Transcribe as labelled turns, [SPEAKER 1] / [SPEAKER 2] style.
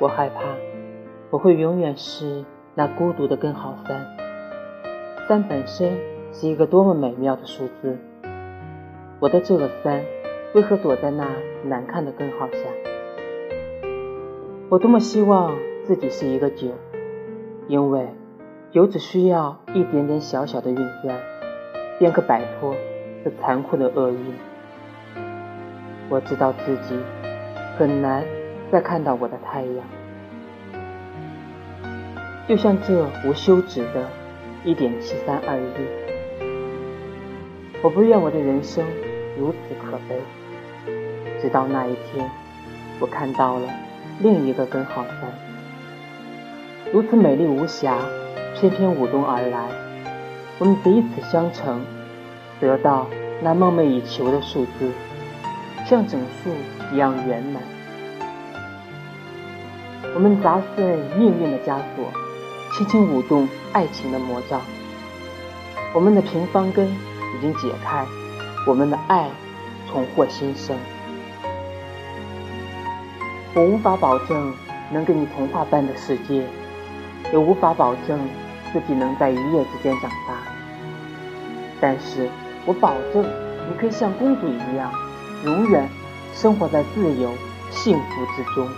[SPEAKER 1] 我害怕我会永远是那孤独的根号三。三本身是一个多么美妙的数字，我的这个三为何躲在那难看的根号下？我多么希望自己是一个九，因为九只需要一点点小小的运算，便可摆脱这残酷的厄运。我知道自己很难再看到我的太阳，就像这无休止的一点七三二亿。我不愿我的人生如此可悲，直到那一天，我看到了另一个根号三，如此美丽无瑕，翩翩舞动而来。我们彼此相乘，得到那梦寐以求的数字。像整数一样圆满。我们砸碎命运的枷锁，轻轻舞动爱情的魔杖。我们的平方根已经解开，我们的爱重获新生。我无法保证能给你童话般的世界，也无法保证自己能在一夜之间长大。但是我保证，你可以像公主一样。永远生活在自由幸福之中。